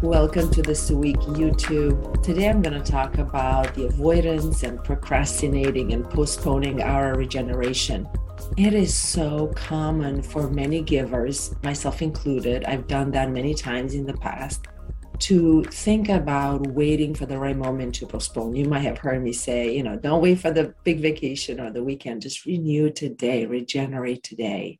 Welcome to this week YouTube. Today I'm going to talk about the avoidance and procrastinating and postponing our regeneration. It is so common for many givers, myself included. I've done that many times in the past to think about waiting for the right moment to postpone. You might have heard me say, you know, don't wait for the big vacation or the weekend, just renew today, regenerate today.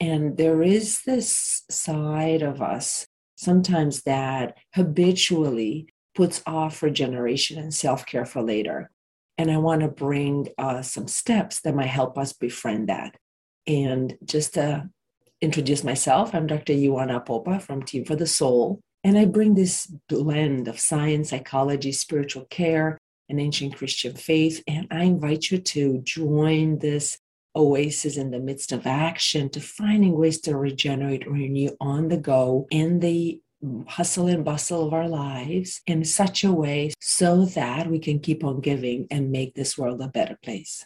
And there is this side of us sometimes that habitually puts off regeneration and self care for later. And I want to bring uh, some steps that might help us befriend that. And just to introduce myself, I'm Dr. Ioana Popa from Team for the Soul. And I bring this blend of science, psychology, spiritual care, and ancient Christian faith. And I invite you to join this oasis in the midst of action to finding ways to regenerate, renew on the go in the hustle and bustle of our lives in such a way so that we can keep on giving and make this world a better place.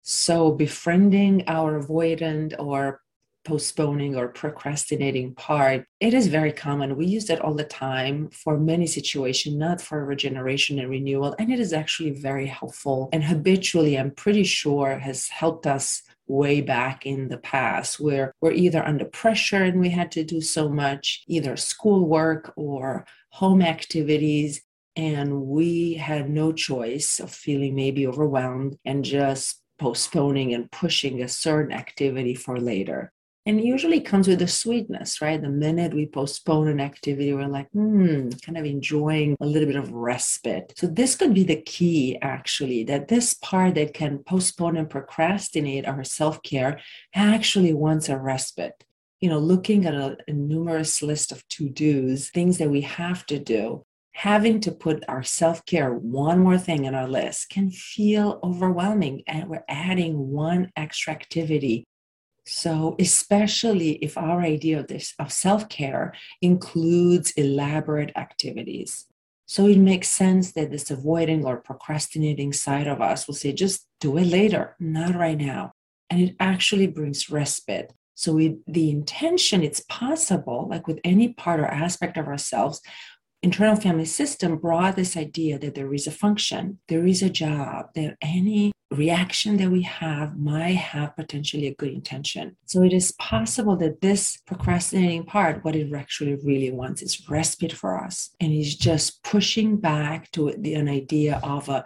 So, befriending our avoidant or postponing or procrastinating part, it is very common. We use it all the time for many situations, not for regeneration and renewal. And it is actually very helpful and habitually, I'm pretty sure, has helped us way back in the past where we're either under pressure and we had to do so much, either schoolwork or home activities. And we had no choice of feeling maybe overwhelmed and just postponing and pushing a certain activity for later. And it usually comes with a sweetness, right? The minute we postpone an activity, we're like, hmm, kind of enjoying a little bit of respite. So, this could be the key, actually, that this part that can postpone and procrastinate our self care actually wants a respite. You know, looking at a, a numerous list of to dos, things that we have to do, having to put our self care, one more thing in our list, can feel overwhelming. And we're adding one extra activity so, especially if our idea of this of self-care includes elaborate activities. So it makes sense that this avoiding or procrastinating side of us will say, just do it later, not right now. And it actually brings respite. So we, the intention, it's possible, like with any part or aspect of ourselves, internal family system brought this idea that there is a function, there is a job, that any reaction that we have might have potentially a good intention. So it is possible that this procrastinating part, what it actually really wants is respite for us. And is just pushing back to an idea of a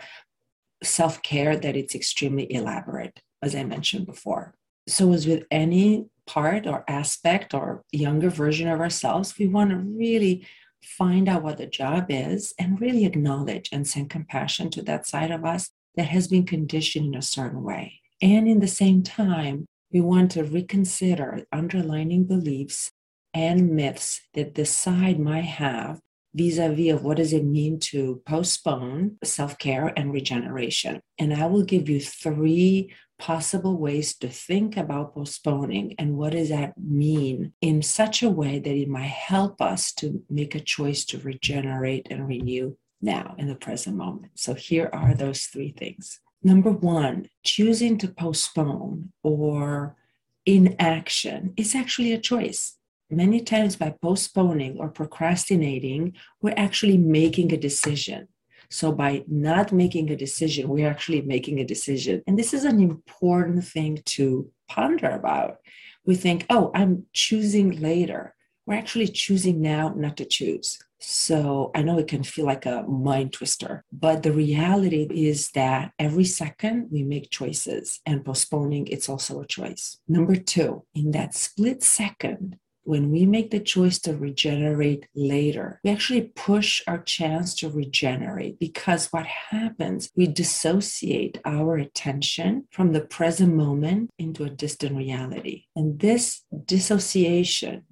self care that it's extremely elaborate, as I mentioned before. So, as with any part or aspect or younger version of ourselves, we want to really find out what the job is and really acknowledge and send compassion to that side of us that has been conditioned in a certain way. And in the same time, we want to reconsider underlining beliefs and myths that this side might have vis-a-vis of what does it mean to postpone self-care and regeneration. And I will give you three possible ways to think about postponing and what does that mean in such a way that it might help us to make a choice to regenerate and renew now in the present moment. So here are those three things. Number one, choosing to postpone or inaction is actually a choice. Many times by postponing or procrastinating, we're actually making a decision. So by not making a decision, we're actually making a decision. And this is an important thing to ponder about. We think, oh, I'm choosing later. We're actually choosing now not to choose. So I know it can feel like a mind twister, but the reality is that every second we make choices and postponing, it's also a choice. Number two, in that split second, when we make the choice to regenerate later, we actually push our chance to regenerate because what happens, we dissociate our attention from the present moment into a distant reality. And this dissociation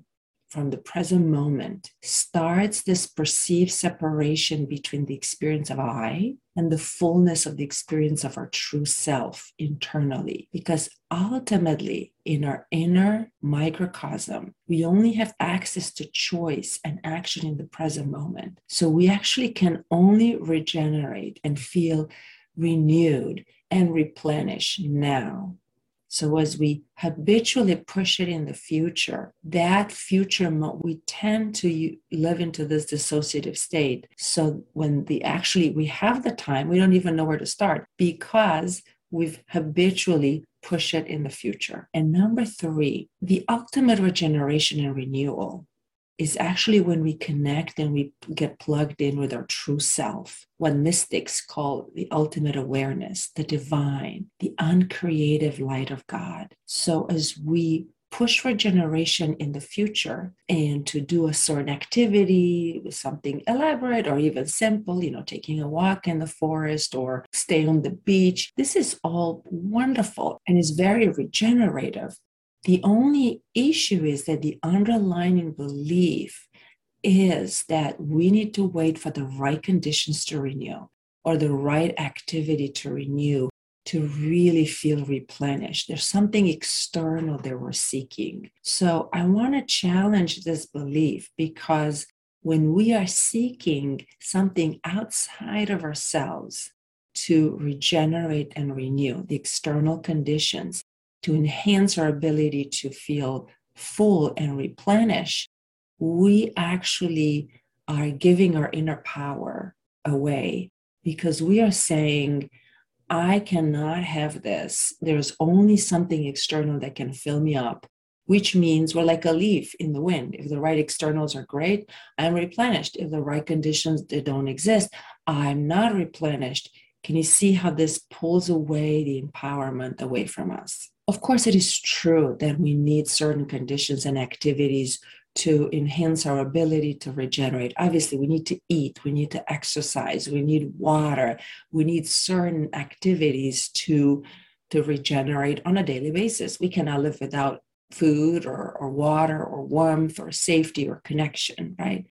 from the present moment starts this perceived separation between the experience of I and the fullness of the experience of our true self internally. Because ultimately, in our inner microcosm, we only have access to choice and action in the present moment. So we actually can only regenerate and feel renewed, and replenish now. So as we habitually push it in the future, that future we tend to live into this dissociative state. So when the actually we have the time, we don't even know where to start because we've habitually push it in the future. And number three, the ultimate regeneration and renewal is actually when we connect and we get plugged in with our true self, what mystics call the ultimate awareness, the divine, the uncreated light of God. So as we push for generation in the future and to do a certain activity, with something elaborate or even simple, you know, taking a walk in the forest or stay on the beach. This is all wonderful and is very regenerative. The only issue is that the underlying belief is that we need to wait for the right conditions to renew or the right activity to renew to really feel replenished. There's something external that we're seeking. So I want to challenge this belief because when we are seeking something outside of ourselves to regenerate and renew the external conditions, to enhance our ability to feel full and replenish, we actually are giving our inner power away because we are saying, I cannot have this. There's only something external that can fill me up, which means we're like a leaf in the wind. If the right externals are great, I'm replenished. If the right conditions they don't exist, I'm not replenished. Can you see how this pulls away the empowerment away from us? Of course, it is true that we need certain conditions and activities to enhance our ability to regenerate. Obviously, we need to eat, we need to exercise, we need water, we need certain activities to, to regenerate on a daily basis. We cannot live without food or, or water or warmth or safety or connection, right?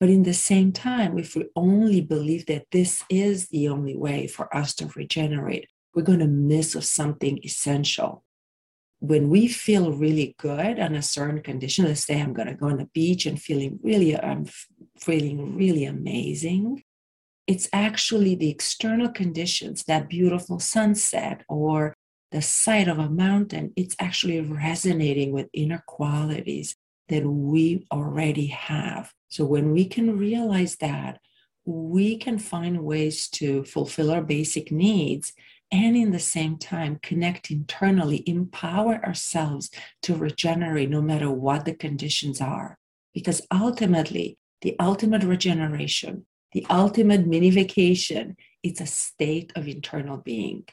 But in the same time, if we only believe that this is the only way for us to regenerate, we're going to miss something essential when we feel really good on a certain condition, let's say I'm going to go on the beach and feeling really, um, I'm feeling really amazing. It's actually the external conditions, that beautiful sunset or the sight of a mountain, it's actually resonating with inner qualities that we already have. So when we can realize that, we can find ways to fulfill our basic needs and in the same time connect internally, empower ourselves to regenerate no matter what the conditions are. Because ultimately, the ultimate regeneration, the ultimate mini vacation, it's a state of internal being.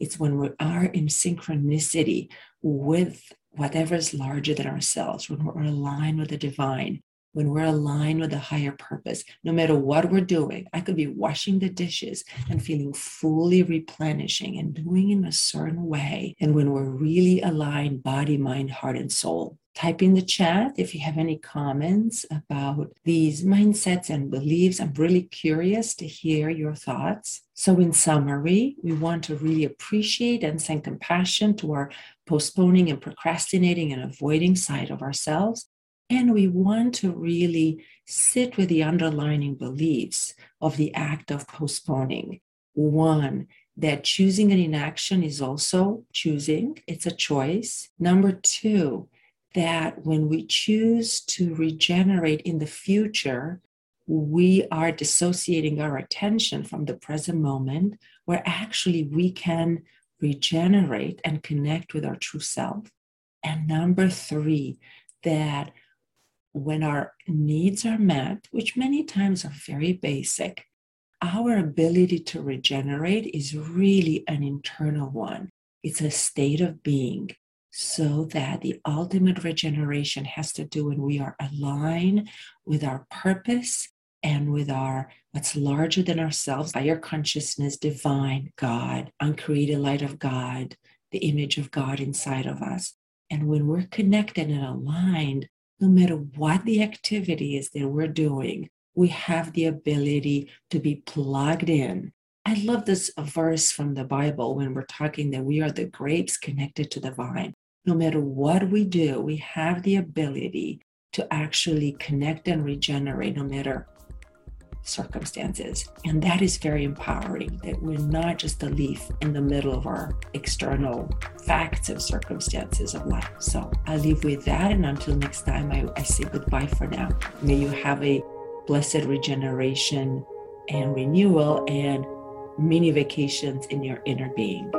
It's when we are in synchronicity with whatever is larger than ourselves, when we're aligned with the divine, when we're aligned with a higher purpose, no matter what we're doing, I could be washing the dishes and feeling fully replenishing and doing in a certain way. And when we're really aligned, body, mind, heart, and soul. Type in the chat if you have any comments about these mindsets and beliefs. I'm really curious to hear your thoughts. So, in summary, we want to really appreciate and send compassion to our postponing and procrastinating and avoiding side of ourselves and we want to really sit with the underlying beliefs of the act of postponing. One, that choosing an inaction is also choosing, it's a choice. Number two, that when we choose to regenerate in the future, we are dissociating our attention from the present moment, where actually we can regenerate and connect with our true self. And number three, that when our needs are met, which many times are very basic, our ability to regenerate is really an internal one. It's a state of being, so that the ultimate regeneration has to do when we are aligned with our purpose and with our what's larger than ourselves, higher consciousness, divine, God, uncreated light of God, the image of God inside of us. And when we're connected and aligned no matter what the activity is that we're doing, we have the ability to be plugged in. I love this verse from the Bible when we're talking that we are the grapes connected to the vine. No matter what we do, we have the ability to actually connect and regenerate no matter circumstances. And that is very empowering that we're not just a leaf in the middle of our external facts of circumstances of life. So I leave with that. And until next time, I, I say goodbye for now. May you have a blessed regeneration and renewal and many vacations in your inner being.